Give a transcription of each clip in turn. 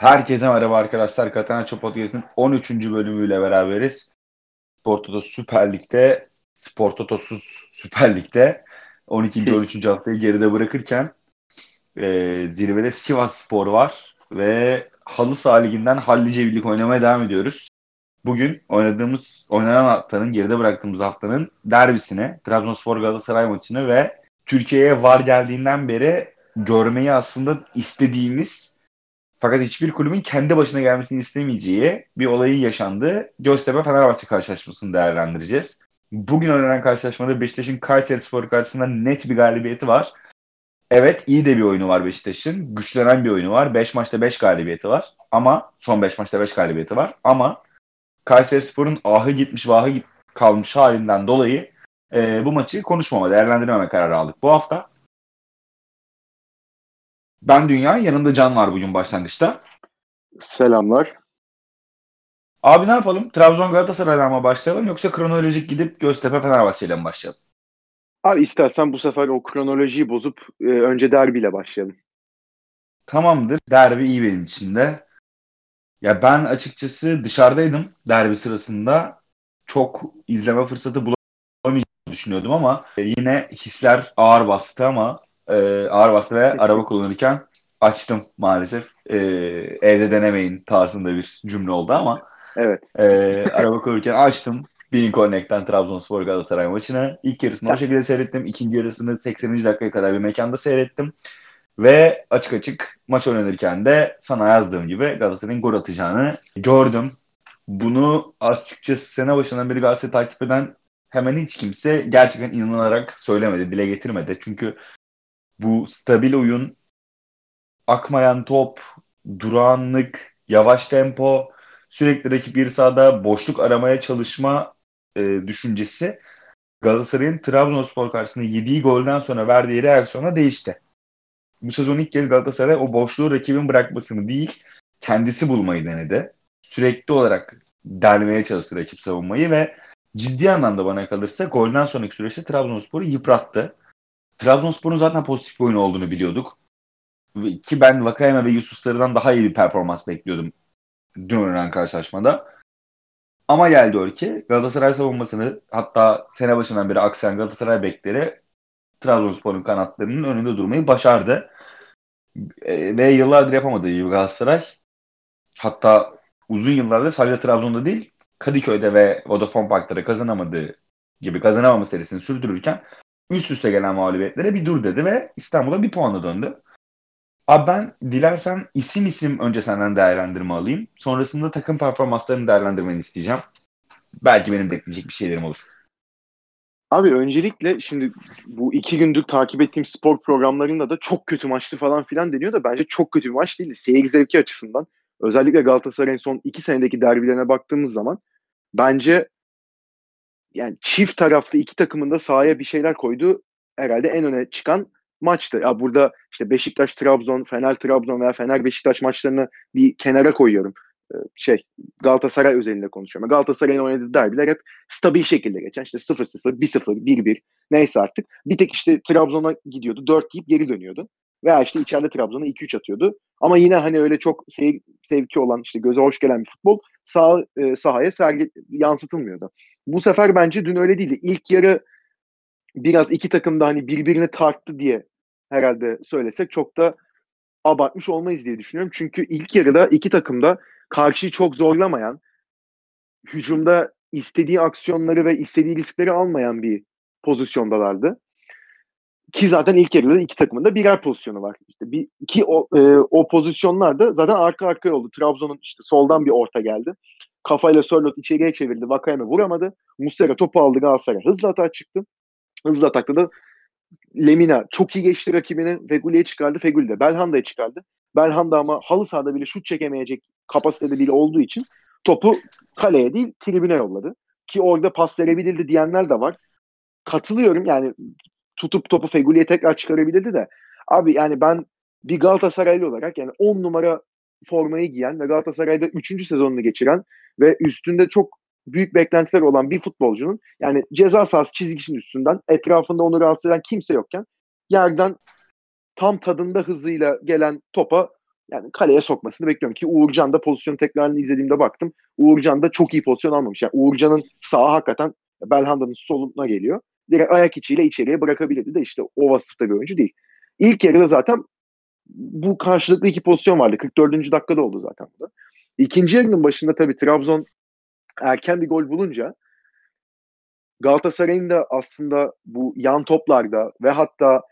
Herkese merhaba arkadaşlar. Katanaço Podcast'ın 13. bölümüyle beraberiz. Spor Toto Süper Lig'de, Spor Toto'suz Süper Lig'de 12. 13. haftayı geride bırakırken e, zirvede Sivas Spor var ve Halı Saha Ligi'nden Hallice Birlik oynamaya devam ediyoruz. Bugün oynadığımız, oynanan haftanın, geride bıraktığımız haftanın derbisine, Trabzonspor Galatasaray maçını ve Türkiye'ye var geldiğinden beri görmeyi aslında istediğimiz fakat hiçbir kulübün kendi başına gelmesini istemeyeceği bir olayın yaşandığı Göztepe Fenerbahçe karşılaşmasını değerlendireceğiz. Bugün oynanan karşılaşmada Beşiktaş'ın Kayseri Spor karşısında net bir galibiyeti var. Evet iyi de bir oyunu var Beşiktaş'ın. Güçlenen bir oyunu var. 5 maçta 5 galibiyeti var. Ama son 5 maçta 5 galibiyeti var. Ama Kayseri Spor'un ahı gitmiş vahı git kalmış halinden dolayı e, bu maçı konuşmama, değerlendirmeme kararı aldık. Bu hafta ben Dünya, yanımda Can var bugün başlangıçta. Selamlar. Abi ne yapalım? Trabzon Galatasaray'dan mı başlayalım yoksa kronolojik gidip Göztepe Fenerbahçe ile mi başlayalım? Abi istersen bu sefer o kronolojiyi bozup e, önce derbiyle başlayalım. Tamamdır. Derbi iyi benim için de. Ya ben açıkçası dışarıdaydım derbi sırasında. Çok izleme fırsatı bulamayacağımı düşünüyordum ama yine hisler ağır bastı ama e, ağır bastı ve araba kullanırken açtım maalesef. E, evde denemeyin tarzında bir cümle oldu ama Evet. e, araba kullanırken açtım. Bean Connect'ten Trabzonspor Galatasaray maçını. İlk yarısını o şekilde seyrettim. İkinci yarısını 80. dakikaya kadar bir mekanda seyrettim. Ve açık açık maç oynanırken de sana yazdığım gibi Galatasaray'ın gol atacağını gördüm. Bunu açıkçası sene başından beri Galatasaray takip eden hemen hiç kimse gerçekten inanarak söylemedi, dile getirmedi. Çünkü bu stabil oyun, akmayan top, durağanlık, yavaş tempo, sürekli rakip bir sahada boşluk aramaya çalışma e, düşüncesi Galatasaray'ın Trabzonspor karşısında yediği golden sonra verdiği reaksiyona değişti. Bu sezon ilk kez Galatasaray o boşluğu rakibin bırakmasını değil, kendisi bulmayı denedi. Sürekli olarak delmeye çalıştı rakip savunmayı ve ciddi anlamda bana kalırsa golden sonraki süreçte Trabzonspor'u yıprattı. Trabzonspor'un zaten pozitif bir oyun olduğunu biliyorduk. Ki ben Vakayeme ve Yusuf Sarı'dan daha iyi bir performans bekliyordum dün oynanan karşılaşmada. Ama geldi o ki Galatasaray savunmasını hatta sene başından beri aksayan Galatasaray bekleri Trabzonspor'un kanatlarının önünde durmayı başardı. E, ve yıllardır yapamadığı gibi Galatasaray hatta uzun yıllardır sadece Trabzon'da değil Kadıköy'de ve Vodafone Park'ta kazanamadığı gibi kazanamama serisini sürdürürken üst üste gelen mağlubiyetlere bir dur dedi ve İstanbul'a bir puanla döndü. Abi ben dilersen isim isim önce senden değerlendirme alayım. Sonrasında takım performanslarını değerlendirmeni isteyeceğim. Belki benim de ekleyecek bir şeylerim olur. Abi öncelikle şimdi bu iki gündür takip ettiğim spor programlarında da çok kötü maçtı falan filan deniyor da bence çok kötü bir maç değildi. Seyir zevki açısından özellikle Galatasaray'ın son iki senedeki derbilerine baktığımız zaman bence yani çift taraflı iki takımın da sahaya bir şeyler koyduğu herhalde en öne çıkan maçtı. Ya burada işte Beşiktaş Trabzon, Fener Trabzon veya Fener Beşiktaş maçlarını bir kenara koyuyorum. Ee, şey Galatasaray özelinde konuşuyorum. Galatasaray'ın oynadığı derbiler hep stabil şekilde geçen. İşte 0-0, 1-0, 1-1 neyse artık. Bir tek işte Trabzon'a gidiyordu. 4 deyip geri dönüyordu. Veya işte içeride Trabzon'a 2-3 atıyordu. Ama yine hani öyle çok sev- sevki olan işte göze hoş gelen bir futbol sağ, e, sahaya sergi, yansıtılmıyordu. Bu sefer bence dün öyle değildi. İlk yarı biraz iki takım da hani birbirini tarttı diye herhalde söylesek çok da abartmış olmayız diye düşünüyorum. Çünkü ilk yarıda iki takım da karşıyı çok zorlamayan, hücumda istediği aksiyonları ve istediği riskleri almayan bir pozisyondalardı. Ki zaten ilk yarıda iki takımın da birer pozisyonu var. İşte bir, ki o, e, o pozisyonlar da zaten arka arkaya oldu. Trabzon'un işte soldan bir orta geldi. Kafayla Sörlot içeriye çevirdi. Vakayeme vuramadı. Muslera topu aldı Galatasaray. Hızlı atağa çıktı. Hızlı atakta da Lemina çok iyi geçti rakibini. Fegüli'ye çıkardı. Fegüli de Belhanda'ya çıkardı. Belhanda ama halı sahada bile şut çekemeyecek kapasitede bile olduğu için topu kaleye değil tribüne yolladı. Ki orada pas verebilirdi diyenler de var. Katılıyorum yani tutup topu Fegüli'ye tekrar çıkarabilirdi de. Abi yani ben bir Galatasaraylı olarak yani 10 numara formayı giyen ve Galatasaray'da 3. sezonunu geçiren ve üstünde çok büyük beklentiler olan bir futbolcunun yani ceza sahası çizgisinin üstünden etrafında onu rahatsız eden kimse yokken yerden tam tadında hızıyla gelen topa yani kaleye sokmasını bekliyorum ki Uğurcan da pozisyon tekrarını izlediğimde baktım. Uğurcan da çok iyi pozisyon almamış. Yani Uğurcan'ın sağı hakikaten Belhanda'nın soluna geliyor. Direkt ayak içiyle içeriye bırakabilirdi de işte o vasıfta bir oyuncu değil. İlk yarıda zaten bu karşılıklı iki pozisyon vardı. 44. dakikada oldu zaten bu da. İkinci yarının başında tabii Trabzon erken bir gol bulunca Galatasaray'ın da aslında bu yan toplarda ve hatta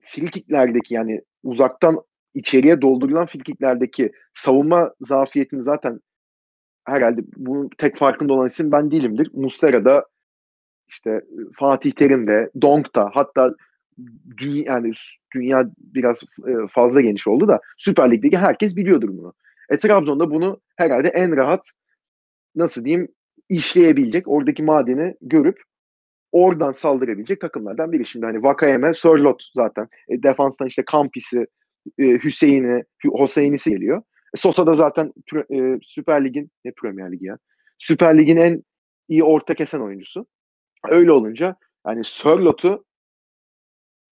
frikiklerdeki yani uzaktan içeriye doldurulan frikiklerdeki savunma zafiyetini zaten herhalde bunun tek farkında olan isim ben değilimdir. Muslera'da işte Fatih Terim'de, Donk'ta hatta dünya, yani dünya biraz e, fazla geniş oldu da Süper Lig'deki herkes biliyordur bunu. E Trabzon'da bunu herhalde en rahat nasıl diyeyim işleyebilecek, oradaki madeni görüp oradan saldırabilecek takımlardan biri. Şimdi hani Vakayeme, Sörlot zaten. E, defanstan işte Kampis'i, e, Hüseyin'i, Hüseyin'isi geliyor. E, Sosa da zaten e, Süper Lig'in, ne Premier Ligi ya? Süper Lig'in en iyi orta kesen oyuncusu. Öyle olunca yani Sörlot'u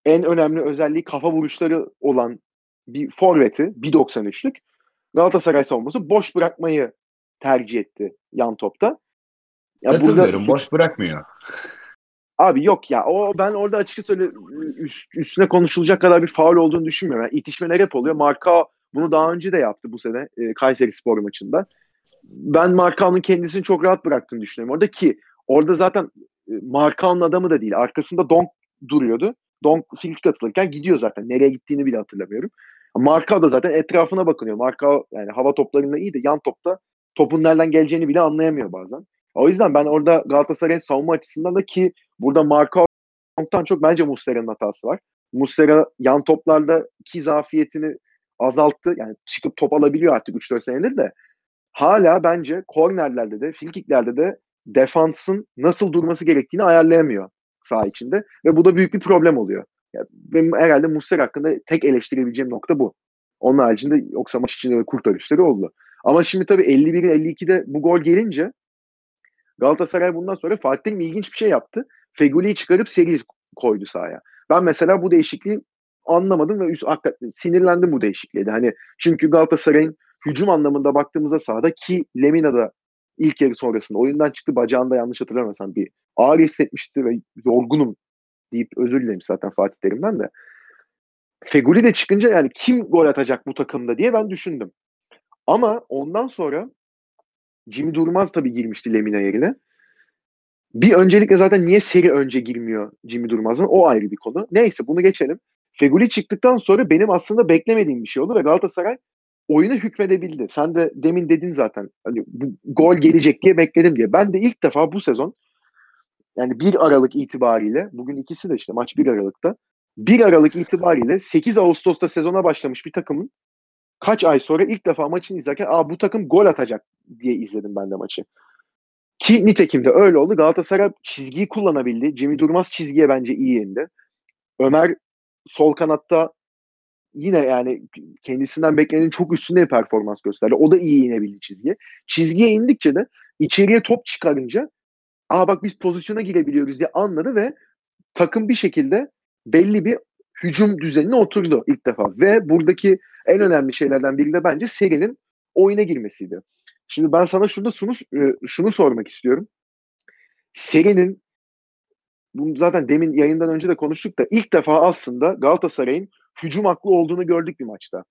en önemli özelliği kafa vuruşları olan bir forveti, 1.93'lük Galatasaray savunması boş bırakmayı tercih etti yan topta. Ya. Burada, boş bırakmıyor. Abi yok ya. O ben orada açıkçası öyle üst, üstüne konuşulacak kadar bir faul olduğunu düşünmüyorum. Yani itişmeler hep oluyor. Marka bunu daha önce de yaptı bu sene e, Kayseri Spor maçında. Ben Markao'nun kendisini çok rahat bıraktığını düşünüyorum. Orada ki orada zaten e, Markao'nun adamı da değil. Arkasında Donk duruyordu. Donk filik atılırken gidiyor zaten. Nereye gittiğini bile hatırlamıyorum. Marka da zaten etrafına bakınıyor. Marka yani hava toplarında iyi de yan topta topun nereden geleceğini bile anlayamıyor bazen. O yüzden ben orada Galatasaray'ın savunma açısından da ki burada Markov'tan çok bence Muslera'nın hatası var. Muslera yan toplarda ki zafiyetini azalttı. Yani çıkıp top alabiliyor artık 3-4 senedir de. Hala bence kornerlerde de, filkiklerde de defansın nasıl durması gerektiğini ayarlayamıyor saha içinde. Ve bu da büyük bir problem oluyor. Yani benim herhalde Muslera hakkında tek eleştirebileceğim nokta bu. Onun haricinde yoksa maç içinde kurtarışları oldu. Ama şimdi tabii 51 52'de bu gol gelince Galatasaray bundan sonra Fatih Terim ilginç bir şey yaptı. Feguli'yi çıkarıp seri koydu sahaya. Ben mesela bu değişikliği anlamadım ve üst, sinirlendim bu değişikliğe. Hani çünkü Galatasaray'ın hücum anlamında baktığımızda sahada ki Lemina da ilk yarı sonrasında oyundan çıktı bacağında yanlış hatırlamıyorsam bir ağır hissetmişti ve yorgunum deyip özür dilemiş zaten Fatih Terim'den de. Feguli de çıkınca yani kim gol atacak bu takımda diye ben düşündüm. Ama ondan sonra Jimmy Durmaz tabii girmişti Lemina yerine. Bir öncelikle zaten niye seri önce girmiyor Jimmy Durmaz'ın o ayrı bir konu. Neyse bunu geçelim. Feguli çıktıktan sonra benim aslında beklemediğim bir şey oldu ve Galatasaray oyuna hükmedebildi. Sen de demin dedin zaten hani bu gol gelecek diye bekledim diye. Ben de ilk defa bu sezon yani 1 Aralık itibariyle bugün ikisi de işte maç 1 Aralık'ta 1 Aralık itibariyle 8 Ağustos'ta sezona başlamış bir takımın kaç ay sonra ilk defa maçını izlerken Aa, bu takım gol atacak diye izledim ben de maçı. Ki nitekim de öyle oldu. Galatasaray çizgiyi kullanabildi. Jimmy Durmaz çizgiye bence iyi indi. Ömer sol kanatta yine yani kendisinden beklenenin çok üstünde bir performans gösterdi. O da iyi inebildi çizgiye. Çizgiye indikçe de içeriye top çıkarınca aa bak biz pozisyona girebiliyoruz diye anladı ve takım bir şekilde belli bir hücum düzenine oturdu ilk defa. Ve buradaki en önemli şeylerden biri de bence serinin oyuna girmesiydi. Şimdi ben sana şurada şunu, e, şunu sormak istiyorum. Serinin bunu zaten demin yayından önce de konuştuk da ilk defa aslında Galatasaray'ın hücum aklı olduğunu gördük bir maçta.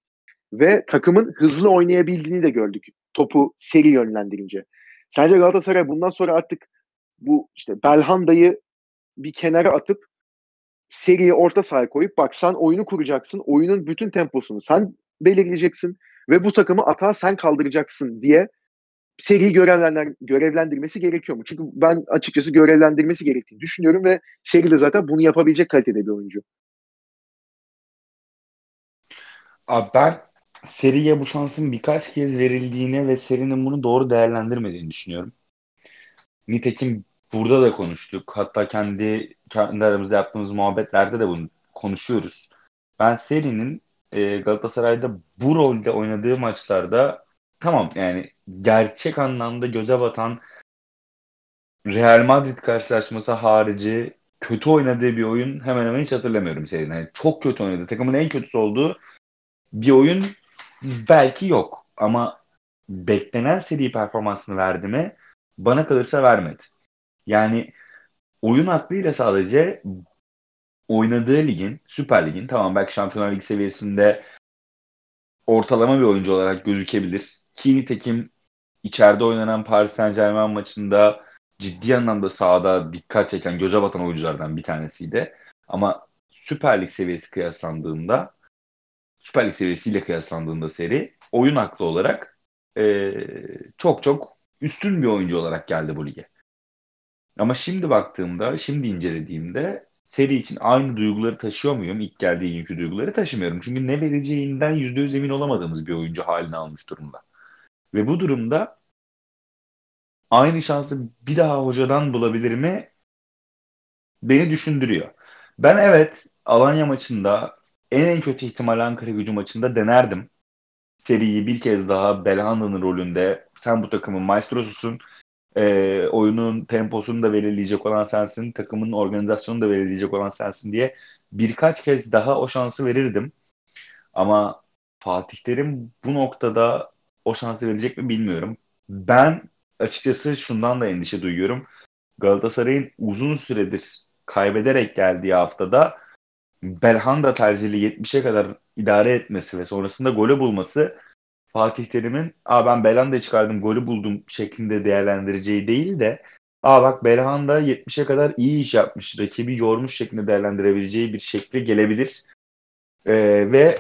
Ve takımın hızlı oynayabildiğini de gördük topu seri yönlendirince. Sence Galatasaray bundan sonra artık bu işte Belhanda'yı bir kenara atıp seriye orta sahaya koyup bak sen oyunu kuracaksın. Oyunun bütün temposunu sen belirleyeceksin ve bu takımı atağa sen kaldıracaksın diye seriyi görevlendir görevlendirmesi gerekiyor mu? Çünkü ben açıkçası görevlendirmesi gerektiğini düşünüyorum ve seri de zaten bunu yapabilecek kalitede bir oyuncu. Abi ben seriye bu şansın birkaç kez verildiğini ve serinin bunu doğru değerlendirmediğini düşünüyorum. Nitekim burada da konuştuk. Hatta kendi kendi aramızda yaptığımız muhabbetlerde de bunu konuşuyoruz. Ben serinin e, Galatasaray'da bu rolde oynadığı maçlarda tamam yani gerçek anlamda göze batan Real Madrid karşılaşması harici kötü oynadığı bir oyun hemen hemen hiç hatırlamıyorum serinin. Yani çok kötü oynadı. Takımın en kötüsü olduğu bir oyun belki yok ama beklenen seri performansını verdi mi? Bana kalırsa vermedi. Yani oyun aklıyla sadece oynadığı ligin, Süper Lig'in tamam belki Şampiyonlar Ligi seviyesinde ortalama bir oyuncu olarak gözükebilir. Ki nitekim içeride oynanan Paris Saint Germain maçında ciddi anlamda sahada dikkat çeken, göze batan oyunculardan bir tanesiydi. Ama Süper Lig seviyesi kıyaslandığında Süper Lig seviyesiyle kıyaslandığında seri oyun aklı olarak e, çok çok üstün bir oyuncu olarak geldi bu lige. Ama şimdi baktığımda, şimdi incelediğimde seri için aynı duyguları taşıyor muyum? İlk geldiği günkü duyguları taşımıyorum. Çünkü ne vereceğinden %100 emin olamadığımız bir oyuncu haline almış durumda. Ve bu durumda aynı şansı bir daha hocadan bulabilir mi? Beni düşündürüyor. Ben evet Alanya maçında en en kötü ihtimal Ankara gücü maçında denerdim. Seriyi bir kez daha Belhanda'nın rolünde sen bu takımın maestrosusun e, oyunun temposunu da belirleyecek olan sensin, takımın organizasyonunu da belirleyecek olan sensin diye birkaç kez daha o şansı verirdim. Ama Fatih Terim bu noktada o şansı verecek mi bilmiyorum. Ben açıkçası şundan da endişe duyuyorum. Galatasaray'ın uzun süredir kaybederek geldiği haftada Belhanda tercihli 70'e kadar idare etmesi ve sonrasında golü bulması Fatih Terim'in Aa ben Belhanda'yı çıkardım golü buldum şeklinde değerlendireceği değil de Aa bak Belhanda 70'e kadar iyi iş yapmış, rakibi yormuş şeklinde değerlendirebileceği bir şekle gelebilir. Ee, ve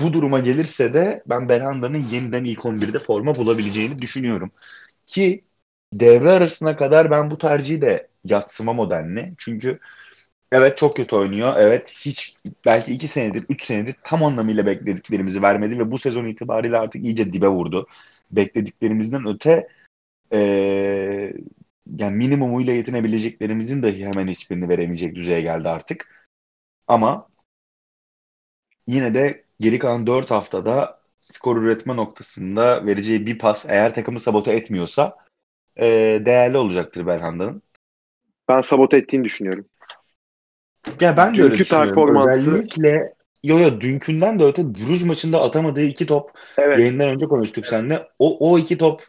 bu duruma gelirse de ben Belhanda'nın yeniden ilk 11'de forma bulabileceğini düşünüyorum. Ki devre arasına kadar ben bu tercihi de yatsımam o. Çünkü Evet çok kötü oynuyor. Evet hiç belki iki senedir, üç senedir tam anlamıyla beklediklerimizi vermedi ve bu sezon itibariyle artık iyice dibe vurdu. Beklediklerimizden öte ee, yani minimumuyla yetinebileceklerimizin dahi hemen hiçbirini veremeyecek düzeye geldi artık. Ama yine de geri kalan dört haftada skor üretme noktasında vereceği bir pas eğer takımı sabote etmiyorsa e, değerli olacaktır Belhanda'nın. Ben sabote ettiğini düşünüyorum. Ya ben de öyle düşünüyorum. Performansı... Özellikle yo yo dünkünden de öte Bruges maçında atamadığı iki top evet. yayından önce konuştuk evet. seninle. O, o iki top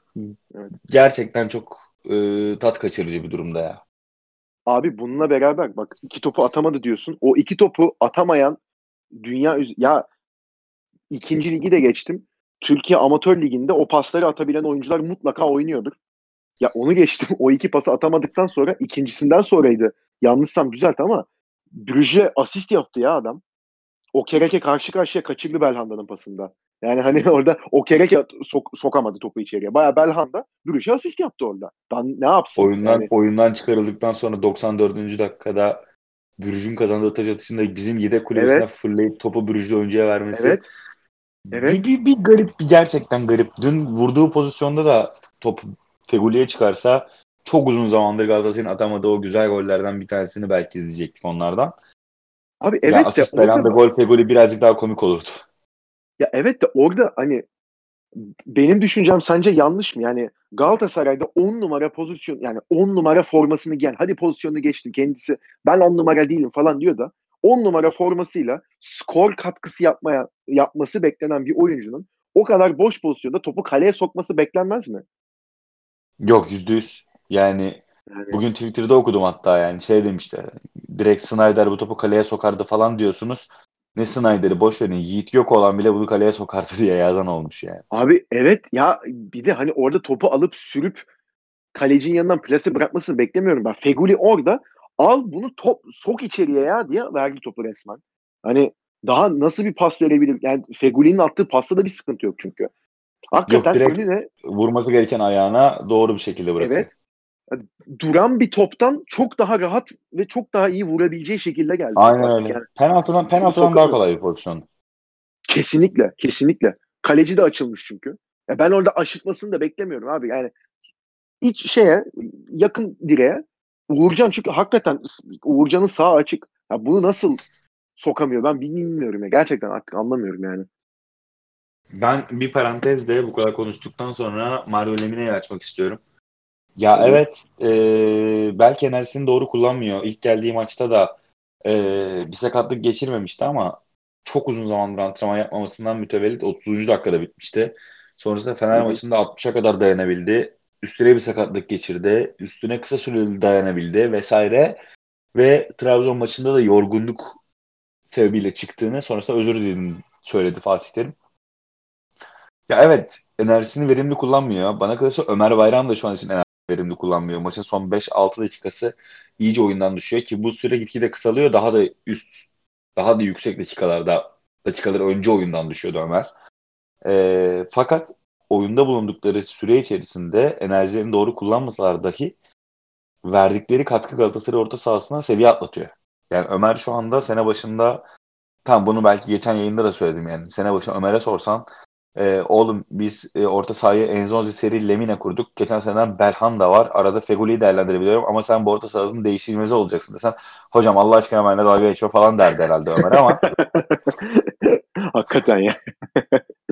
evet. gerçekten çok e, tat kaçırıcı bir durumda ya. Abi bununla beraber bak iki topu atamadı diyorsun. O iki topu atamayan dünya ya ikinci ligi de geçtim. Türkiye Amatör Ligi'nde o pasları atabilen oyuncular mutlaka oynuyordur. Ya onu geçtim. O iki pası atamadıktan sonra ikincisinden sonraydı. Yanlışsam düzelt ama Brüj'e asist yaptı ya adam. O kereke karşı karşıya kaçırdı Belhanda'nın pasında. Yani hani orada o kereke sok, sokamadı topu içeriye. Baya Belhanda Brüj'e asist yaptı orada. Dan ne yapsın? Oyundan yani. oyundan çıkarıldıktan sonra 94. dakikada Brüj'ün kazandığı taç atışında bizim yedek kulübesine evet. fırlayıp topu Brüj'de oyuncuya vermesi. Evet. Evet. Bir, bir, bir garip, bir gerçekten garip. Dün vurduğu pozisyonda da top Feguli'ye çıkarsa çok uzun zamandır Galatasaray'ın atamadığı o güzel gollerden bir tanesini belki izleyecektik onlardan. Abi evet ya, asist de orada... gol golü birazcık daha komik olurdu. Ya evet de orada hani benim düşüncem sence yanlış mı? Yani Galatasaray'da 10 numara pozisyon yani 10 numara formasını giyen hadi pozisyonu geçti kendisi ben 10 numara değilim falan diyor da 10 numara formasıyla skor katkısı yapmaya yapması beklenen bir oyuncunun o kadar boş pozisyonda topu kaleye sokması beklenmez mi? Yok yüzde yüz. Yani, bugün Twitter'da okudum hatta yani şey demişler. Direkt Snyder bu topu kaleye sokardı falan diyorsunuz. Ne Snyder'i boş verin. Yiğit yok olan bile bunu kaleye sokardı diye yazan olmuş yani. Abi evet ya bir de hani orada topu alıp sürüp kalecinin yanından plase bırakmasını beklemiyorum ben. Feguli orada al bunu top sok içeriye ya diye verdi topu resmen. Hani daha nasıl bir pas verebilir? Yani Feguli'nin attığı pasta da bir sıkıntı yok çünkü. Hakikaten yok, direkt de, vurması gereken ayağına doğru bir şekilde bırakıyor. Evet duran bir toptan çok daha rahat ve çok daha iyi vurabileceği şekilde geldi. Aynen öyle. Yani, penaltıdan penaltıdan daha kolay bir pozisyon. Kesinlikle, kesinlikle. Kaleci de açılmış çünkü. Ya ben orada aşıtmasını da beklemiyorum abi. Yani hiç şeye yakın direğe Uğurcan çünkü hakikaten Uğurcan'ın sağ açık. Ya bunu nasıl sokamıyor ben bilmiyorum ya. Gerçekten artık anlamıyorum yani. Ben bir parantezde bu kadar konuştuktan sonra Mario Lemine'yi açmak istiyorum. Ya evet e, belki enerjisini doğru kullanmıyor. İlk geldiği maçta da e, bir sakatlık geçirmemişti ama çok uzun zamandır antrenman yapmamasından mütevellit 30. dakikada bitmişti. Sonrasında Fener maçında 60'a kadar dayanabildi. Üstüne bir sakatlık geçirdi. Üstüne kısa süreli dayanabildi vesaire. Ve Trabzon maçında da yorgunluk sebebiyle çıktığını sonrasında özür dilediğini söyledi Fatih Terim. Ya evet enerjisini verimli kullanmıyor. Bana kalırsa Ömer Bayram da şu an için verimli kullanmıyor. Maçın son 5-6 dakikası iyice oyundan düşüyor ki bu süre gitgide kısalıyor. Daha da üst, daha da yüksek dakikalarda dakikalar önce oyundan düşüyordu Ömer. E, fakat oyunda bulundukları süre içerisinde enerjilerini doğru kullanmasalar dahi verdikleri katkı Galatasaray orta sahasına seviye atlatıyor. Yani Ömer şu anda sene başında tam bunu belki geçen yayında da söyledim yani. Sene başında Ömer'e sorsan e, oğlum biz e, orta sahayı Enzonzi Seri Lemine kurduk. Geçen seneden Belhan da var. Arada Feguli'yi değerlendirebiliyorum ama sen bu orta sahanın değişilmezi olacaksın desen hocam Allah aşkına benimle dalga geçme falan derdi herhalde Ömer ama Hakikaten ya.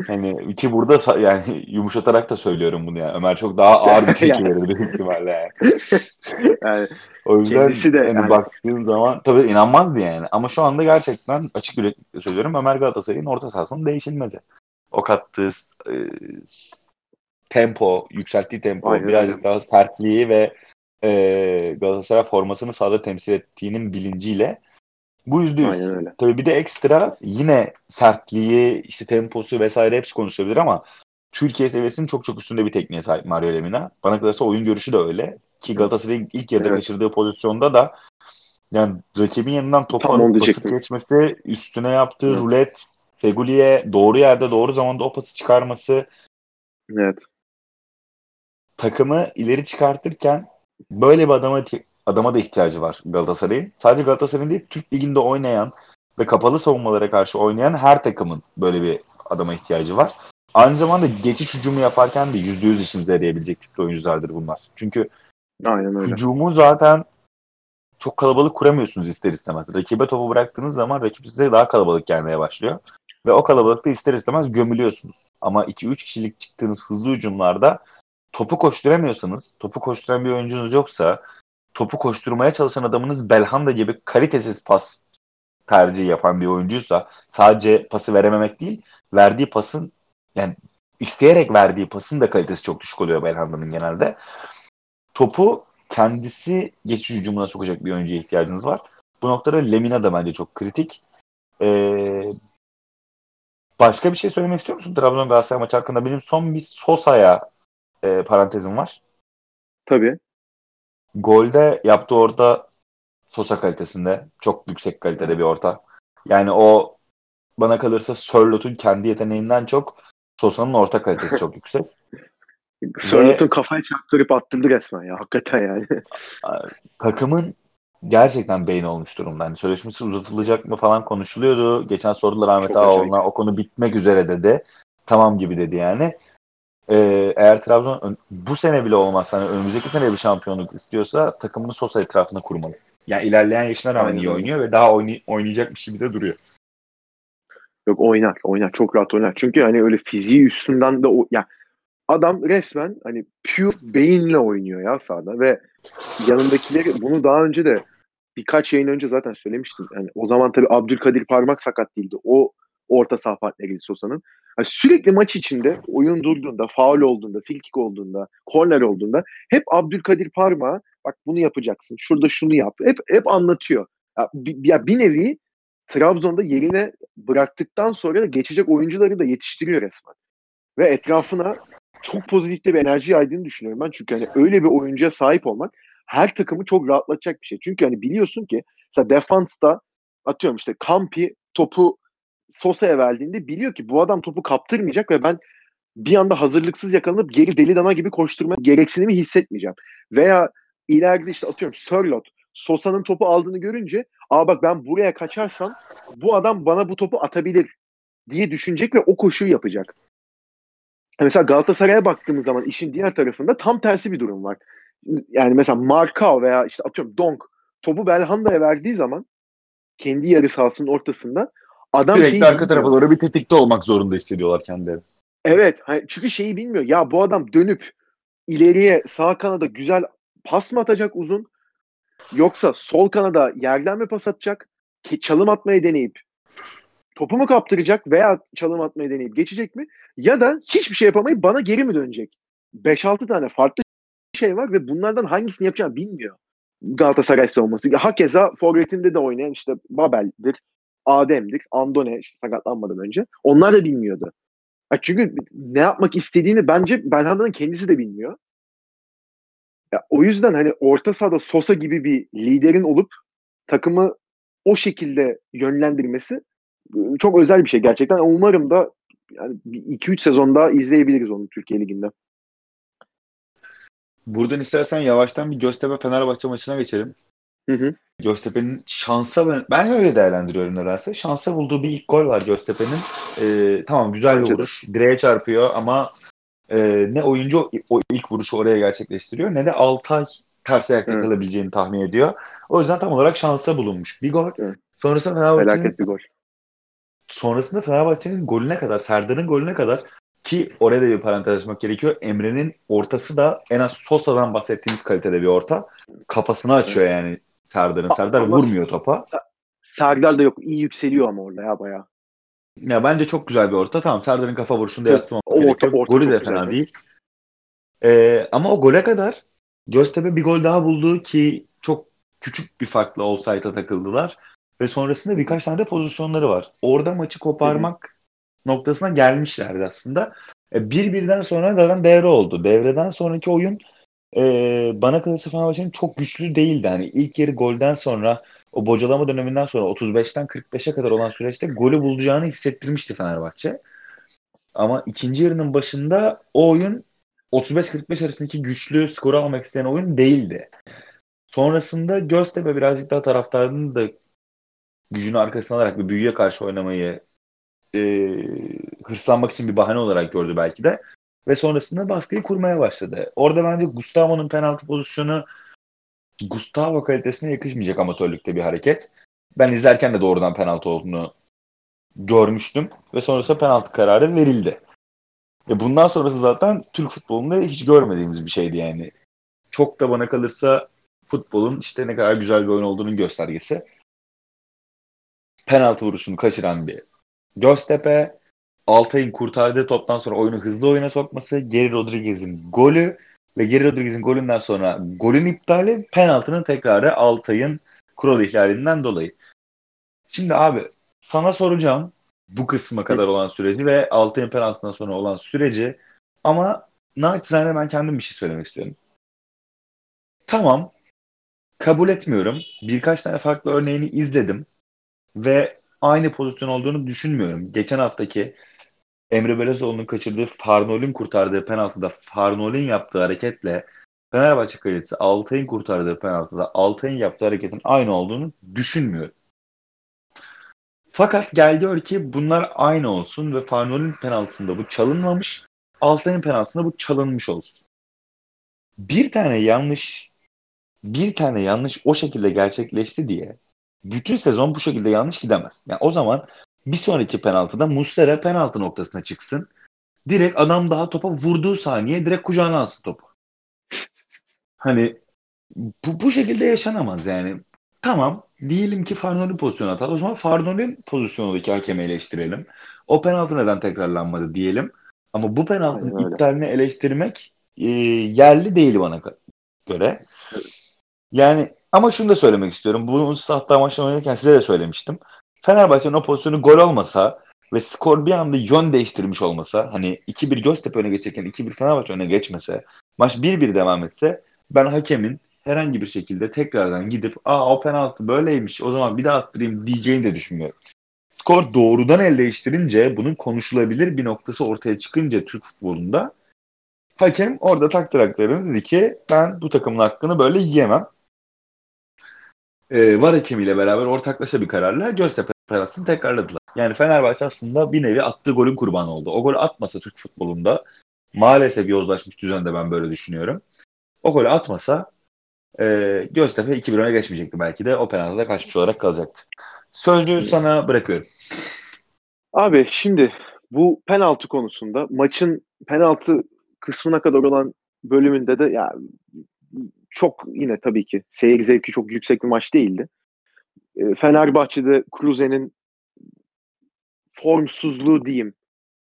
hani ki burada yani yumuşatarak da söylüyorum bunu yani. Ömer çok daha ağır bir tepki verir büyük ihtimalle yani. yani. O yüzden de yani, yani baktığın zaman tabii inanmazdı yani. Ama şu anda gerçekten açık yürekli söylüyorum Ömer Galatasaray'ın orta sahasının değişilmezi o kattığı e, tempo, yükselttiği tempo, Aynen. birazcık daha sertliği ve e, Galatasaray formasını sahada temsil ettiğinin bilinciyle bu yüzde yüz. Tabii bir de ekstra yine sertliği, işte temposu vesaire hepsi konuşulabilir ama Türkiye seviyesinin çok çok üstünde bir tekniğe sahip Mario Lemina. Bana kalırsa oyun görüşü de öyle. Ki Galatasaray'ın ilk yarıda evet. kaçırdığı pozisyonda da yani rakibin yanından topu alıp basıp geçmesi, üstüne yaptığı evet. rulet, Feguli'ye doğru yerde doğru zamanda o pası çıkarması evet. takımı ileri çıkartırken böyle bir adama adama da ihtiyacı var Galatasaray'ın. Sadece Galatasaray'ın değil Türk Ligi'nde oynayan ve kapalı savunmalara karşı oynayan her takımın böyle bir adama ihtiyacı var. Aynı zamanda geçiş hücumu yaparken de %100 işinize yarayabilecek tipli oyunculardır bunlar. Çünkü Aynen öyle. hücumu zaten çok kalabalık kuramıyorsunuz ister istemez. Rakibe topu bıraktığınız zaman rakip size daha kalabalık gelmeye başlıyor. Ve o kalabalıkta ister istemez gömülüyorsunuz. Ama 2-3 kişilik çıktığınız hızlı hücumlarda topu koşturamıyorsanız, topu koşturan bir oyuncunuz yoksa, topu koşturmaya çalışan adamınız Belhanda gibi kalitesiz pas tercihi yapan bir oyuncuysa sadece pası verememek değil, verdiği pasın yani isteyerek verdiği pasın da kalitesi çok düşük oluyor Belhanda'nın genelde. Topu kendisi geçiş hücumuna sokacak bir oyuncuya ihtiyacınız var. Bu noktada Lemina da bence çok kritik. Ee, Başka bir şey söylemek istiyor musun Trabzon Galatasaray maçı hakkında? Benim son bir Sosa'ya e, parantezim var. Tabii. Golde yaptığı orada Sosa kalitesinde. Çok yüksek kalitede bir orta. Yani o bana kalırsa Sörlot'un kendi yeteneğinden çok Sosa'nın orta kalitesi çok yüksek. Sörlot'un kafayı çarptırıp attırdı resmen ya. Hakikaten yani. takımın gerçekten beyin olmuş durumda. Yani sözleşmesi uzatılacak mı falan konuşuluyordu. Geçen sordular Ahmet Ağaoğlu'na o konu bitmek üzere dedi. Tamam gibi dedi yani. Ee, eğer Trabzon bu sene bile olmazsa hani önümüzdeki sene bir şampiyonluk istiyorsa takımını Sosa etrafına kurmalı. Yani ilerleyen yaşına rağmen iyi oynuyor ve daha oynay- oynayacakmış gibi de duruyor. Yok oynar, oynar. Çok rahat oynar. Çünkü hani öyle fiziği üstünden de o ya adam resmen hani pure beyinle oynuyor ya sahada ve yanındakileri bunu daha önce de birkaç yayın önce zaten söylemiştim. Yani o zaman tabii Abdülkadir Parmak sakat değildi. O orta saha partneri Sosa'nın. Yani sürekli maç içinde oyun durduğunda, faul olduğunda, filkik olduğunda, korner olduğunda hep Abdülkadir Parmak bak bunu yapacaksın, şurada şunu yap. Hep hep anlatıyor. Ya, ya bir nevi Trabzon'da yerine bıraktıktan sonra geçecek oyuncuları da yetiştiriyor resmen. Ve etrafına çok pozitif bir enerji yaydığını düşünüyorum ben. Çünkü hani öyle bir oyuncuya sahip olmak her takımı çok rahatlatacak bir şey. Çünkü hani biliyorsun ki mesela defansta atıyorum işte Kampi topu Sosa'ya verdiğinde biliyor ki bu adam topu kaptırmayacak ve ben bir anda hazırlıksız yakalanıp geri deli dana gibi koşturma gereksinimi hissetmeyeceğim. Veya ileride işte atıyorum Sörlot Sosa'nın topu aldığını görünce aa bak ben buraya kaçarsam bu adam bana bu topu atabilir diye düşünecek ve o koşuyu yapacak. Mesela Galatasaray'a baktığımız zaman işin diğer tarafında tam tersi bir durum var. Yani mesela Markao veya işte atıyorum Donk topu Belhanda'ya verdiği zaman kendi yarı sahasının ortasında adam Sürekli şeyi arka tarafa doğru bir tetikte olmak zorunda hissediyorlar kendileri. Evet. Çünkü şeyi bilmiyor. Ya bu adam dönüp ileriye sağ kanada güzel pas mı atacak uzun yoksa sol kanada yerden mi pas atacak? Çalım atmayı deneyip topu mu kaptıracak veya çalım atmayı deneyip geçecek mi? Ya da hiçbir şey yapamayıp bana geri mi dönecek? 5-6 tane farklı şey var ve bunlardan hangisini yapacağını bilmiyor. Galatasaray savunması. Hakeza forvetinde de oynayan işte Babel'dir, Adem'dir, Andone işte sakatlanmadan önce. Onlar da bilmiyordu. çünkü ne yapmak istediğini bence Belhanda'nın kendisi de bilmiyor. Ya, o yüzden hani orta sahada Sosa gibi bir liderin olup takımı o şekilde yönlendirmesi çok özel bir şey gerçekten. Umarım da yani 2-3 sezon daha izleyebiliriz onu Türkiye Ligi'nde. Buradan istersen yavaştan bir Göztepe Fenerbahçe maçına geçelim. Hı hı. Göztepe'nin şansa ben, ben öyle değerlendiriyorum nedense. Şansa bulduğu bir ilk gol var Göztepe'nin. Ee, tamam güzel bir vuruş. Direğe çarpıyor ama e, ne oyuncu o ilk vuruşu oraya gerçekleştiriyor ne de Altay ters ayakta evet. kalabileceğini tahmin ediyor. O yüzden tam olarak şansa bulunmuş bir gol. Evet. Sonrasında Fenerbahçe'nin bir gol. Sonrasında Fenerbahçe'nin golüne kadar, Serdar'ın golüne kadar ki oraya da bir parantez açmak gerekiyor. Emre'nin ortası da en az Sosa'dan bahsettiğimiz kalitede bir orta. Kafasını açıyor yani Serdar'ın. Serdar ama vurmuyor topa. Serdar da yok. iyi yükseliyor ama orada ya bayağı. Ya bence çok güzel bir orta. Tamam Serdar'ın kafa vuruşunda evet, yatsımamak o gerekiyor. Orta, orta Golü de fena değil. Ee, ama o gole kadar Göztepe bir gol daha buldu ki çok küçük bir farklı offside'a takıldılar. Ve sonrasında birkaç tane de pozisyonları var. Orada maçı koparmak Hı-hı. noktasına gelmişlerdi aslında. E, bir birden sonra zaten devre oldu. Devreden sonraki oyun e, bana kalırsa Fenerbahçe'nin çok güçlü değildi. Hani ilk yarı golden sonra o bocalama döneminden sonra 35'ten 45'e kadar olan süreçte golü bulacağını hissettirmişti Fenerbahçe. Ama ikinci yarının başında o oyun 35-45 arasındaki güçlü skoru almak isteyen oyun değildi. Sonrasında Göztepe birazcık daha taraftarının da gücünü arkasına alarak bir büyüye karşı oynamayı e, hırslanmak için bir bahane olarak gördü belki de. Ve sonrasında baskıyı kurmaya başladı. Orada bence Gustavo'nun penaltı pozisyonu Gustavo kalitesine yakışmayacak amatörlükte bir hareket. Ben izlerken de doğrudan penaltı olduğunu görmüştüm. Ve sonrasında penaltı kararı verildi. E bundan sonrası zaten Türk futbolunda hiç görmediğimiz bir şeydi yani. Çok da bana kalırsa futbolun işte ne kadar güzel bir oyun olduğunun göstergesi. Penaltı vuruşunu kaçıran bir Göztepe. Altay'ın kurtardığı toptan sonra oyunu hızlı oyuna sokması, Geri Rodriguez'in golü ve Geri Rodriguez'in golünden sonra golün iptali, penaltının tekrarı Altay'ın kural ihlalinden dolayı. Şimdi abi sana soracağım bu kısma kadar olan süreci ve Altay'ın penaltısından sonra olan süreci ama naçizane ben kendim bir şey söylemek istiyorum. Tamam kabul etmiyorum. Birkaç tane farklı örneğini izledim ve aynı pozisyon olduğunu düşünmüyorum. Geçen haftaki Emre Belezoğlu'nun kaçırdığı Farnol'ün kurtardığı penaltıda Farnol'ün yaptığı hareketle Fenerbahçe kalecisi Altay'ın kurtardığı penaltıda Altay'ın yaptığı hareketin aynı olduğunu düşünmüyorum. Fakat gel gör ki bunlar aynı olsun ve Farnol'ün penaltısında bu çalınmamış, Altay'ın penaltısında bu çalınmış olsun. Bir tane yanlış bir tane yanlış o şekilde gerçekleşti diye bütün sezon bu şekilde yanlış gidemez. Yani o zaman bir sonraki penaltıda Muslera penaltı noktasına çıksın. Direkt adam daha topa vurduğu saniye direkt kucağına alsın topu. Hani bu, bu şekilde yaşanamaz yani. Tamam diyelim ki Farnol'ün pozisyonu hatalı. O zaman Farnol'ün pozisyonundaki hakemi eleştirelim. O penaltı neden tekrarlanmadı diyelim. Ama bu penaltının iptalini eleştirmek e, yerli değil bana göre. Yani ama şunu da söylemek istiyorum. Bunu hatta maçtan oynarken size de söylemiştim. Fenerbahçe'nin o pozisyonu gol olmasa ve skor bir anda yön değiştirmiş olmasa hani 2-1 Göztepe öne geçerken 2-1 Fenerbahçe öne geçmese maç 1-1 devam etse ben hakemin herhangi bir şekilde tekrardan gidip aa o penaltı böyleymiş o zaman bir daha attırayım diyeceğini de düşünmüyorum. Skor doğrudan el değiştirince bunun konuşulabilir bir noktası ortaya çıkınca Türk futbolunda hakem orada taktıraklarını dedi ki ben bu takımın hakkını böyle yiyemem e, VAR hakemiyle beraber ortaklaşa bir kararla Göztepe penaltısını tekrarladılar. Yani Fenerbahçe aslında bir nevi attığı golün kurbanı oldu. O golü atmasa Türk futbolunda maalesef yozlaşmış düzende ben böyle düşünüyorum. O golü atmasa e, Göztepe 2-1 öne geçmeyecekti belki de. O penaltıda kaçmış olarak kalacaktı. Sözü sana bırakıyorum. Abi şimdi bu penaltı konusunda maçın penaltı kısmına kadar olan bölümünde de ya çok yine tabii ki seyir zevki çok yüksek bir maç değildi. E, Fenerbahçe'de Cruze'nin formsuzluğu diyeyim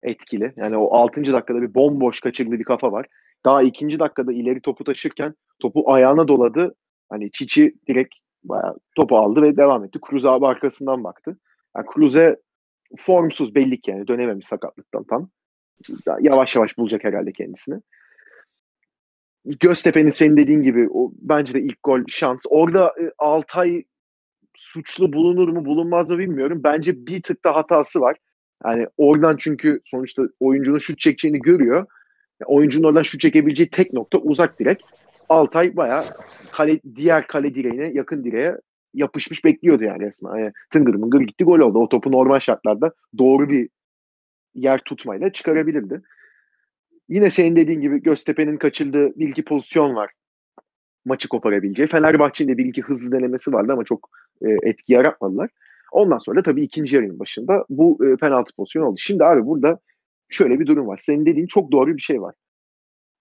etkili. Yani o 6. dakikada bir bomboş kaçırdığı bir kafa var. Daha ikinci dakikada ileri topu taşırken topu ayağına doladı. Hani Çiçi direkt bayağı topu aldı ve devam etti. Cruz abi arkasından baktı. Yani Cruz'e formsuz belli ki yani dönememiş sakatlıktan tam. Yavaş yavaş bulacak herhalde kendisini. Göztepe'nin senin dediğin gibi o bence de ilk gol şans. Orada e, Altay suçlu bulunur mu bulunmaz mı bilmiyorum. Bence bir tık da hatası var. Yani oradan çünkü sonuçta oyuncunun şut çekeceğini görüyor. Yani oyuncunun oradan şut çekebileceği tek nokta uzak direk. Altay bayağı kale, diğer kale direğine yakın direğe yapışmış bekliyordu yani resmen. Yani tıngır mıngır gitti gol oldu. O topu normal şartlarda doğru bir yer tutmayla çıkarabilirdi. Yine senin dediğin gibi Göztepe'nin kaçırdığı bir iki pozisyon var. Maçı koparabileceği. Fenerbahçe'nin de bir iki hızlı denemesi vardı ama çok e, etki yaratmadılar. Ondan sonra tabii ikinci yarının başında bu e, penaltı pozisyonu oldu. Şimdi abi burada şöyle bir durum var. Senin dediğin çok doğru bir şey var.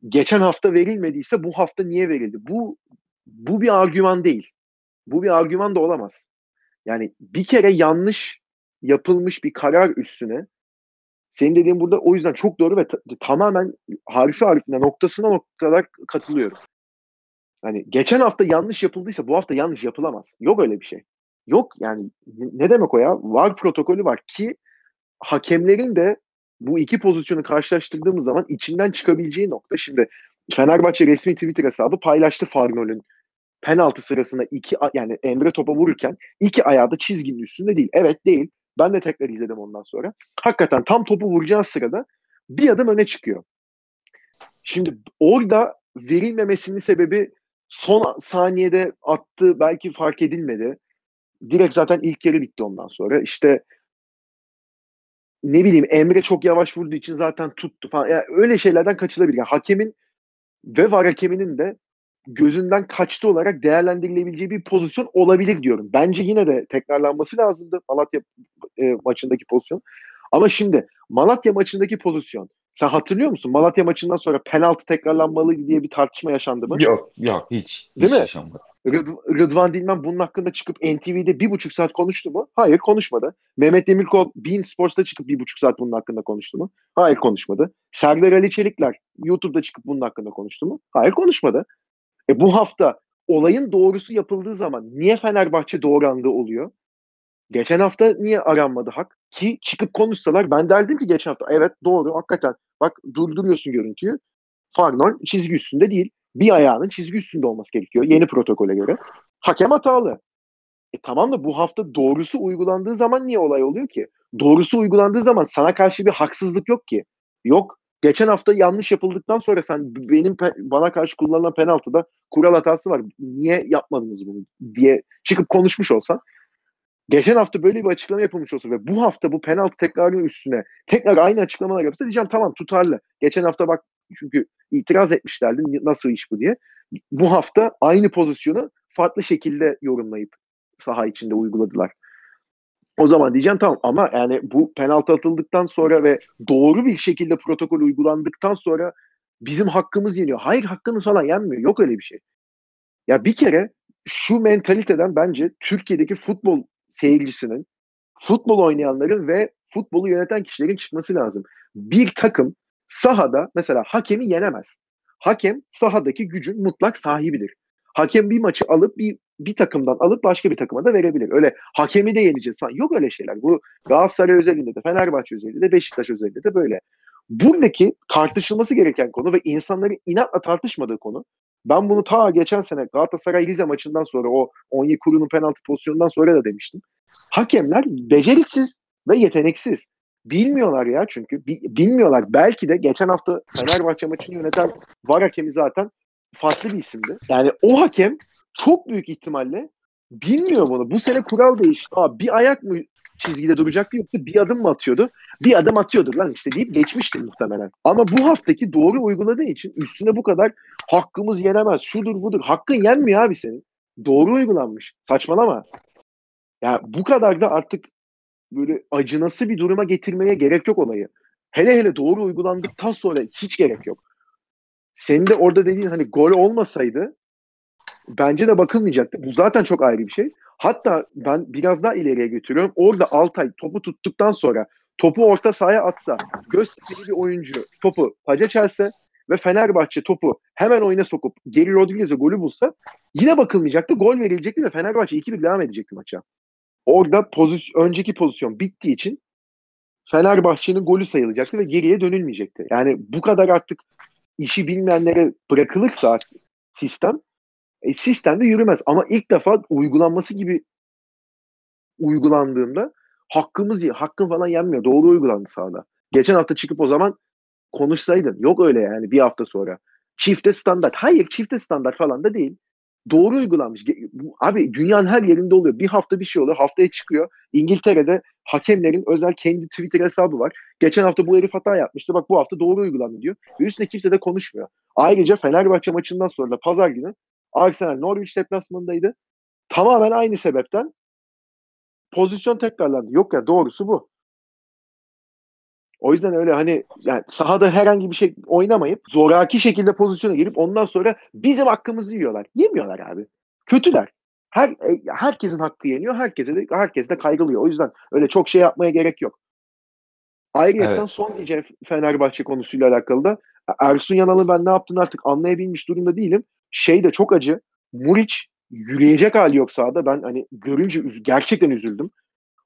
Geçen hafta verilmediyse bu hafta niye verildi? Bu bu bir argüman değil. Bu bir argüman da olamaz. Yani bir kere yanlış yapılmış bir karar üstüne senin dediğin burada o yüzden çok doğru ve tamamen harfi harfine noktasına noktalar katılıyorum. Yani geçen hafta yanlış yapıldıysa bu hafta yanlış yapılamaz. Yok öyle bir şey. Yok yani ne demek o ya? Var protokolü var ki hakemlerin de bu iki pozisyonu karşılaştırdığımız zaman içinden çıkabileceği nokta şimdi Fenerbahçe resmi Twitter hesabı paylaştı Farnol'ün penaltı sırasında iki yani Emre topa vururken iki ayağı da çizginin üstünde değil. Evet değil. Ben de tekrar izledim ondan sonra. Hakikaten tam topu vuracağı sırada bir adım öne çıkıyor. Şimdi orada verilmemesinin sebebi son saniyede attı belki fark edilmedi. Direkt zaten ilk yarı bitti ondan sonra. İşte ne bileyim Emre çok yavaş vurduğu için zaten tuttu falan. Yani öyle şeylerden kaçılabilir. Yani hakemin ve var hakeminin de gözünden kaçtı olarak değerlendirilebileceği bir pozisyon olabilir diyorum. Bence yine de tekrarlanması lazımdı Malatya e, maçındaki pozisyon. Ama şimdi Malatya maçındaki pozisyon sen hatırlıyor musun? Malatya maçından sonra penaltı tekrarlanmalı diye bir tartışma yaşandı mı? Yok yok hiç. Değil hiç mi? yaşanmadı. Rıd- Rıdvan Dilmen bunun hakkında çıkıp NTV'de bir buçuk saat konuştu mu? Hayır konuşmadı. Mehmet Demirkol Bein Sports'ta çıkıp bir buçuk saat bunun hakkında konuştu mu? Hayır konuşmadı. Serdar Ali Çelikler YouTube'da çıkıp bunun hakkında konuştu mu? Hayır konuşmadı. E bu hafta olayın doğrusu yapıldığı zaman niye Fenerbahçe doğrandığı oluyor? Geçen hafta niye aranmadı hak? Ki çıkıp konuşsalar ben derdim ki geçen hafta evet doğru hakikaten bak durduruyorsun görüntüyü. Farnol çizgi üstünde değil. Bir ayağının çizgi üstünde olması gerekiyor yeni protokole göre. Hakem hatalı. E tamam da bu hafta doğrusu uygulandığı zaman niye olay oluyor ki? Doğrusu uygulandığı zaman sana karşı bir haksızlık yok ki. Yok. Geçen hafta yanlış yapıldıktan sonra sen benim bana karşı kullanılan penaltıda kural hatası var. Niye yapmadınız bunu diye çıkıp konuşmuş olsan geçen hafta böyle bir açıklama yapılmış olsa ve bu hafta bu penaltı tekrarının üstüne tekrar aynı açıklamalar yapsa diyeceğim tamam tutarlı. Geçen hafta bak çünkü itiraz etmişlerdi nasıl iş bu diye. Bu hafta aynı pozisyonu farklı şekilde yorumlayıp saha içinde uyguladılar. O zaman diyeceğim tamam ama yani bu penaltı atıldıktan sonra ve doğru bir şekilde protokol uygulandıktan sonra bizim hakkımız yeniyor. Hayır hakkınız falan yenmiyor. Yok öyle bir şey. Ya bir kere şu mentaliteden bence Türkiye'deki futbol seyircisinin, futbol oynayanların ve futbolu yöneten kişilerin çıkması lazım. Bir takım sahada mesela hakemi yenemez. Hakem sahadaki gücün mutlak sahibidir. Hakem bir maçı alıp bir bir takımdan alıp başka bir takıma da verebilir. Öyle hakemi de yeneceğiz falan. Yok öyle şeyler. Bu Galatasaray özelinde de, Fenerbahçe özelinde de, Beşiktaş özelinde de böyle. Buradaki tartışılması gereken konu ve insanların inatla tartışmadığı konu. Ben bunu ta geçen sene Galatasaray Rize maçından sonra o Onyekuru'nun penaltı pozisyonundan sonra da demiştim. Hakemler beceriksiz ve yeteneksiz. Bilmiyorlar ya çünkü. Bilmiyorlar. Belki de geçen hafta Fenerbahçe maçını yöneten var hakemi zaten farklı bir isimdi. Yani o hakem çok büyük ihtimalle bilmiyor bunu. Bu sene kural değişti. Aa, bir ayak mı çizgide duracaktı yoksa bir adım mı atıyordu? Bir adım atıyordur lan işte deyip geçmiştir muhtemelen. Ama bu haftaki doğru uyguladığı için üstüne bu kadar hakkımız yenemez. Şudur budur. Hakkın yenmiyor abi senin. Doğru uygulanmış. Saçmalama. Ya bu kadar da artık böyle acınası bir duruma getirmeye gerek yok olayı. Hele hele doğru uygulandıktan sonra hiç gerek yok. Senin de orada dediğin hani gol olmasaydı bence de bakılmayacaktı. Bu zaten çok ayrı bir şey. Hatta ben biraz daha ileriye götürüyorum. Orada Altay topu tuttuktan sonra topu orta sahaya atsa, Göztepe'li bir oyuncu topu paca çelse ve Fenerbahçe topu hemen oyuna sokup Geri Rodriguez'e golü bulsa yine bakılmayacaktı. Gol verilecekti ve Fenerbahçe 2-1 devam edecekti maça. Orada pozisyon, önceki pozisyon bittiği için Fenerbahçe'nin golü sayılacaktı ve geriye dönülmeyecekti. Yani bu kadar artık işi bilmeyenlere bırakılırsa sistem e, sistemde yürümez. Ama ilk defa uygulanması gibi uygulandığında hakkımız hakkın falan yenmiyor. Doğru uygulandı sahada. Geçen hafta çıkıp o zaman konuşsaydın. Yok öyle yani bir hafta sonra. Çifte standart. Hayır çifte standart falan da değil. Doğru uygulanmış. Abi dünyanın her yerinde oluyor. Bir hafta bir şey oluyor. Haftaya çıkıyor. İngiltere'de hakemlerin özel kendi Twitter hesabı var. Geçen hafta bu herif hata yapmıştı. Bak bu hafta doğru uygulandı diyor. Ve üstüne kimse de konuşmuyor. Ayrıca Fenerbahçe maçından sonra da pazar günü Arsenal Norwich deplasmanındaydı. Tamamen aynı sebepten pozisyon tekrarlandı. Yok ya doğrusu bu. O yüzden öyle hani yani sahada herhangi bir şey oynamayıp zoraki şekilde pozisyona girip ondan sonra bizim hakkımızı yiyorlar. Yemiyorlar abi. Kötüler. Her e, herkesin hakkı yeniyor. Herkese de herkes de kaygılıyor. O yüzden öyle çok şey yapmaya gerek yok. Ayrıca evet. son diyeceğim Fenerbahçe konusuyla alakalı da Ersun Yanal'ın ben ne yaptığını artık anlayabilmiş durumda değilim. Şey de çok acı. Muriç yürüyecek hali yok sahada. Ben hani görünce üz gerçekten üzüldüm.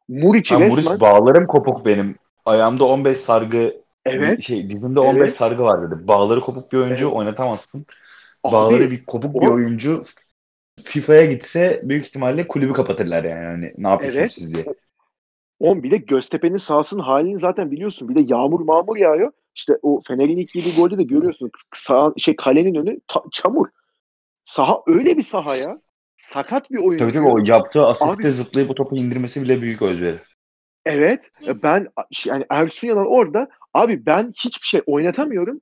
Muriç'i resmen... Muriç bağlarım kopuk benim. Ayağımda 15 sargı evet. şey dizimde 15 evet. sargı var dedi. Bağları kopuk bir oyuncu evet. oynatamazsın. Abi, Bağları bir kopuk o... bir oyuncu FIFA'ya gitse büyük ihtimalle kulübü kapatırlar yani. yani ne yapıyorsunuz evet. siz diye. On bir de Göztepe'nin sahasının halini zaten biliyorsun. Bir de yağmur mağmur yağıyor. İşte o Fener'in ilk yediği golde de görüyorsun. Sağ, şey kalenin önü ta, çamur. Saha öyle bir saha ya. Sakat bir oyuncu. Tabii tabii o yaptığı asiste Abi, zıplayıp o topu indirmesi bile büyük özveri. Evet. Ben yani Ersun Yanal orada abi ben hiçbir şey oynatamıyorum.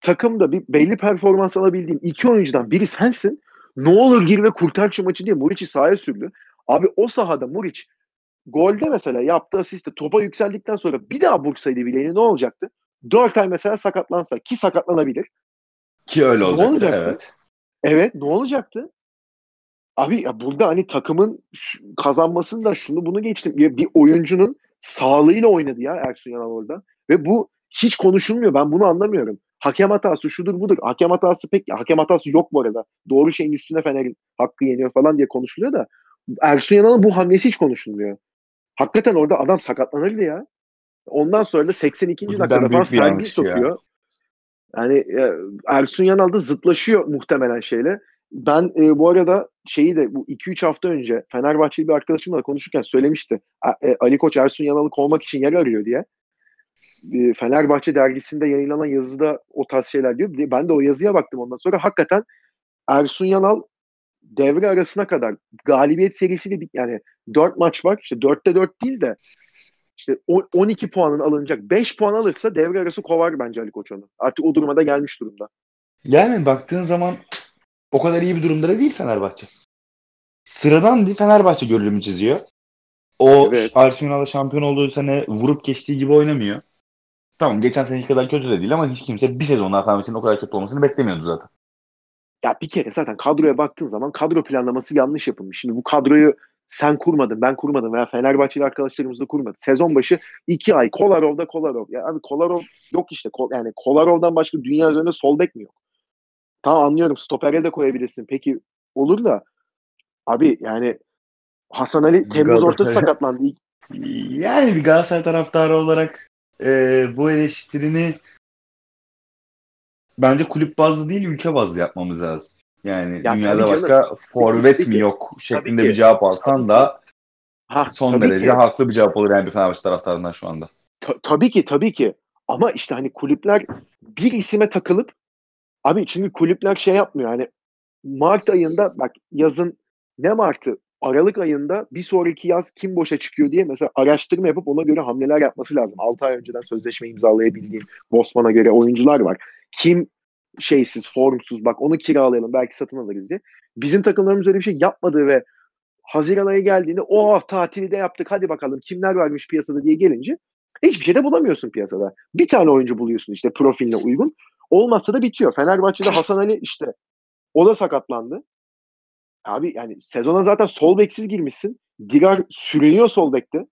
Takımda bir belli performans alabildiğim iki oyuncudan biri sensin. Ne olur gir ve kurtar şu maçı diye Muriç'i sahaya sürdü. Abi o sahada Muriç golde mesela yaptığı asiste topa yükseldikten sonra bir daha vursaydı bileğini ne olacaktı? Dört ay mesela sakatlansa ki sakatlanabilir. Ki öyle olacaktı, olacaktı? evet. Evet ne olacaktı? Abi ya burada hani takımın kazanmasında şunu bunu geçtim. Ya bir oyuncunun sağlığıyla oynadı ya Ersun Yanal orada. Ve bu hiç konuşulmuyor. Ben bunu anlamıyorum. Hakem hatası şudur budur. Hakem hatası pek hakem hatası yok bu arada. Doğru şeyin üstüne Fener'in hakkı yeniyor falan diye konuşuluyor da Ersun Yanal'ın bu hamlesi hiç konuşulmuyor. Hakikaten orada adam sakatlanırdı ya. Ondan sonra da 82. dakikada falan Fergie sokuyor. Ya. Yani e, Ersun Yanal da zıtlaşıyor muhtemelen şeyle. Ben e, bu arada şeyi de bu 2-3 hafta önce Fenerbahçeli bir arkadaşımla konuşurken söylemişti. E, Ali Koç Ersun Yanal'ı kovmak için yer arıyor diye. E, Fenerbahçe dergisinde yayınlanan yazıda o tarz şeyler diyor. Ben de o yazıya baktım ondan sonra. Hakikaten Ersun Yanal devre arasına kadar galibiyet serisiyle bir, yani 4 maç var. İşte 4'te 4 değil de işte 12 puanın alınacak. 5 puan alırsa devre arası kovar bence Ali Koç onu. Artık o duruma da gelmiş durumda. Yani baktığın zaman o kadar iyi bir durumda da değil Fenerbahçe. Sıradan bir Fenerbahçe görünümü çiziyor. O evet. Arsenal'da şampiyon olduğu sene vurup geçtiği gibi oynamıyor. Tamam geçen seneki kadar kötü de değil ama hiç kimse bir sezon Fenerbahçe'nin o kadar kötü olmasını beklemiyordu zaten. Ya bir kere zaten kadroya baktığın zaman kadro planlaması yanlış yapılmış. Şimdi bu kadroyu sen kurmadın, ben kurmadım veya Fenerbahçeli arkadaşlarımız da kurmadı. Sezon başı iki ay Kolarov'da Kolarov. Ya abi Kolarov yok işte. Yani Kolarov'dan başka dünya üzerinde sol bek mi yok? Tamam anlıyorum stopere de koyabilirsin. Peki olur da abi yani Hasan Ali Temmuz ortası sakatlandı. Yani bir Galatasaray taraftarı olarak e, bu eleştirini bence kulüp bazlı değil ülke bazlı yapmamız lazım. Yani ya dünyada başka canım. forvet mi yok şeklinde bir cevap alsan da ha, son derece ki. haklı bir cevap olur yani bir Fenerbahçe taraftarından şu anda. Ta- tabii ki tabii ki. Ama işte hani kulüpler bir isime takılıp Abi çünkü kulüpler şey yapmıyor hani Mart ayında bak yazın ne Mart'ı Aralık ayında bir sonraki yaz kim boşa çıkıyor diye mesela araştırma yapıp ona göre hamleler yapması lazım. 6 ay önceden sözleşme imzalayabildiğim Bosman'a göre oyuncular var. Kim şeysiz, formsuz bak onu kiralayalım belki satın alırız diye. Bizim takımlarımız öyle bir şey yapmadığı ve Haziran ayı geldiğinde oh, tatili de yaptık hadi bakalım kimler varmış piyasada diye gelince hiçbir şey de bulamıyorsun piyasada. Bir tane oyuncu buluyorsun işte profiline uygun. Olmazsa da bitiyor. Fenerbahçe'de Hasan Ali işte o da sakatlandı. Abi yani sezona zaten sol beksiz girmişsin. Digar sürünüyor sol bekte.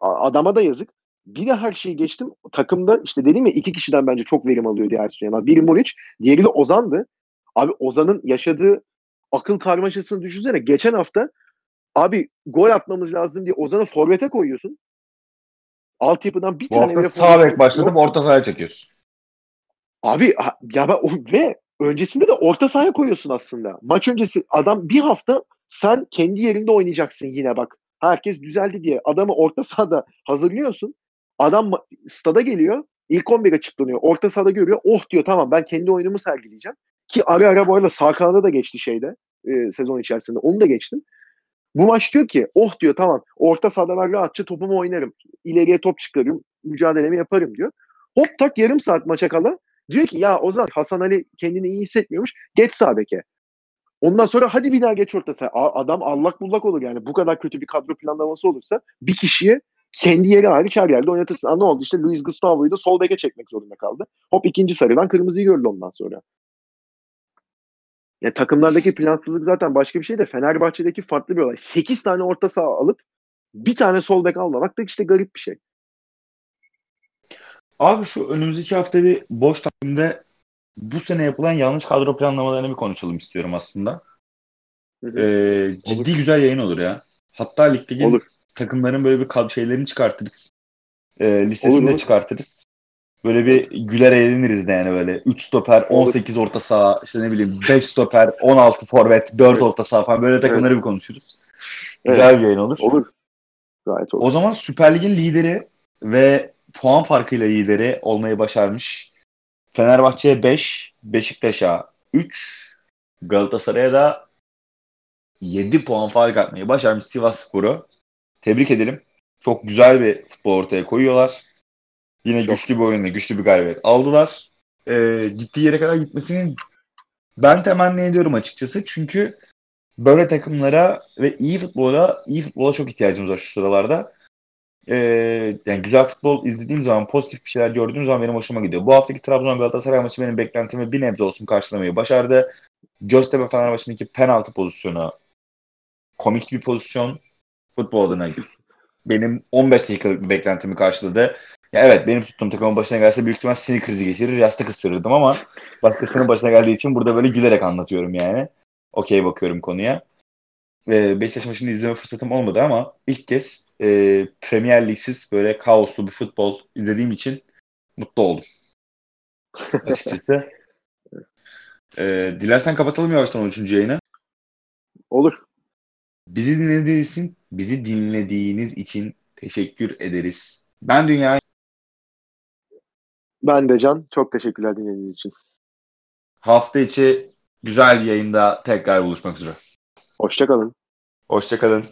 Adama da yazık. Bir de her şeyi geçtim. Takımda işte dedim ya iki kişiden bence çok verim alıyor diğer Süleyman. Biri Muriç, diğeri de Ozan'dı. Abi Ozan'ın yaşadığı akıl karmaşasını düşünsene. Geçen hafta abi gol atmamız lazım diye Ozan'ı forvete koyuyorsun. Altyapıdan bir Bu tane hafta bile sağ bek başlatıp yok. orta sahaya çekiyorsun. Abi ya ben, ve öncesinde de orta sahaya koyuyorsun aslında. Maç öncesi adam bir hafta sen kendi yerinde oynayacaksın yine bak. Herkes düzeldi diye adamı orta sahada hazırlıyorsun. Adam stada geliyor. İlk 11 açıklanıyor. Orta sahada görüyor. Oh diyor tamam ben kendi oyunumu sergileyeceğim. Ki ara ara bu arada sağ kanada da geçti şeyde e, sezon içerisinde. Onu da geçtim. Bu maç diyor ki oh diyor tamam orta sahada ben rahatça topumu oynarım. İleriye top çıkarırım. Mücadelemi yaparım diyor. Hop tak yarım saat maça kala Diyor ki ya Ozan Hasan Ali kendini iyi hissetmiyormuş. Geç sağ. Ondan sonra hadi bir daha geç orta saha. Adam allak bullak olur yani. Bu kadar kötü bir kadro planlaması olursa bir kişiye kendi yeri hariç her yerde oynatırsın. Aa, ne oldu işte Luis Gustavo'yu da sol beke çekmek zorunda kaldı. Hop ikinci sarıdan kırmızıyı gördü ondan sonra. Ya takımlardaki plansızlık zaten başka bir şey de Fenerbahçe'deki farklı bir olay. 8 tane orta saha alıp bir tane sol bek almamak da işte garip bir şey. Abi şu önümüzdeki hafta bir boş takvimde bu sene yapılan yanlış kadro planlamalarını bir konuşalım istiyorum aslında. Ee, ciddi güzel yayın olur ya. Hatta ligdeki Olur. Takımların böyle bir kad- şeylerini çıkartırız. Ee, listesini Olur, de olur. çıkartırız. Böyle bir güler eğleniriz de yani böyle. 3 stoper, Olur. 18 orta saha, işte ne bileyim 5 stoper, 16 forvet, 4 Evet. orta saha falan böyle takımları bir konuşuruz. Güzel Evet. bir yayın olur. Olur. Gayet olur. O zaman Süper Lig'in lideri ve puan farkıyla lideri olmayı başarmış. Fenerbahçe'ye 5, Beşiktaş'a 3, Galatasaray'a da 7 puan fark atmayı başarmış Sivasspor'u. Tebrik edelim. Çok güzel bir futbol ortaya koyuyorlar. Yine Çok. güçlü bir oyunla güçlü bir galibiyet aldılar. Ee, gittiği yere kadar gitmesini ben temenni ediyorum açıkçası. Çünkü böyle takımlara ve iyi futbola iyi futbola çok ihtiyacımız var şu sıralarda. Ee, yani güzel futbol izlediğim zaman pozitif bir şeyler gördüğüm zaman benim hoşuma gidiyor. Bu haftaki Trabzon Galatasaray maçı benim beklentimi bir nebze olsun karşılamayı başardı. Göztepe Fenerbahçe'deki penaltı pozisyonu komik bir pozisyon. Futbol adına benim 15 dakikalık bir beklentimi karşıladı. Ya evet benim tuttuğum takımın başına gelse büyük ihtimal sinir krizi geçirir, yastık ısırırdım ama başkasının başına geldiği için burada böyle gülerek anlatıyorum yani. Okey bakıyorum konuya. Ee, Beşiktaş maçını izleme fırsatım olmadı ama ilk kez e, Premier Lig'siz böyle kaoslu bir futbol izlediğim için mutlu oldum. Açıkçası. Ee, dilersen kapatalım yavaştan 13. yayını. Olur. Bizi dinlediğiniz için, bizi dinlediğiniz için teşekkür ederiz. Ben Dünya Ben de Can. Çok teşekkürler dinlediğiniz için. hafta içi güzel bir yayında tekrar buluşmak üzere. Hoşçakalın. Hoşçakalın.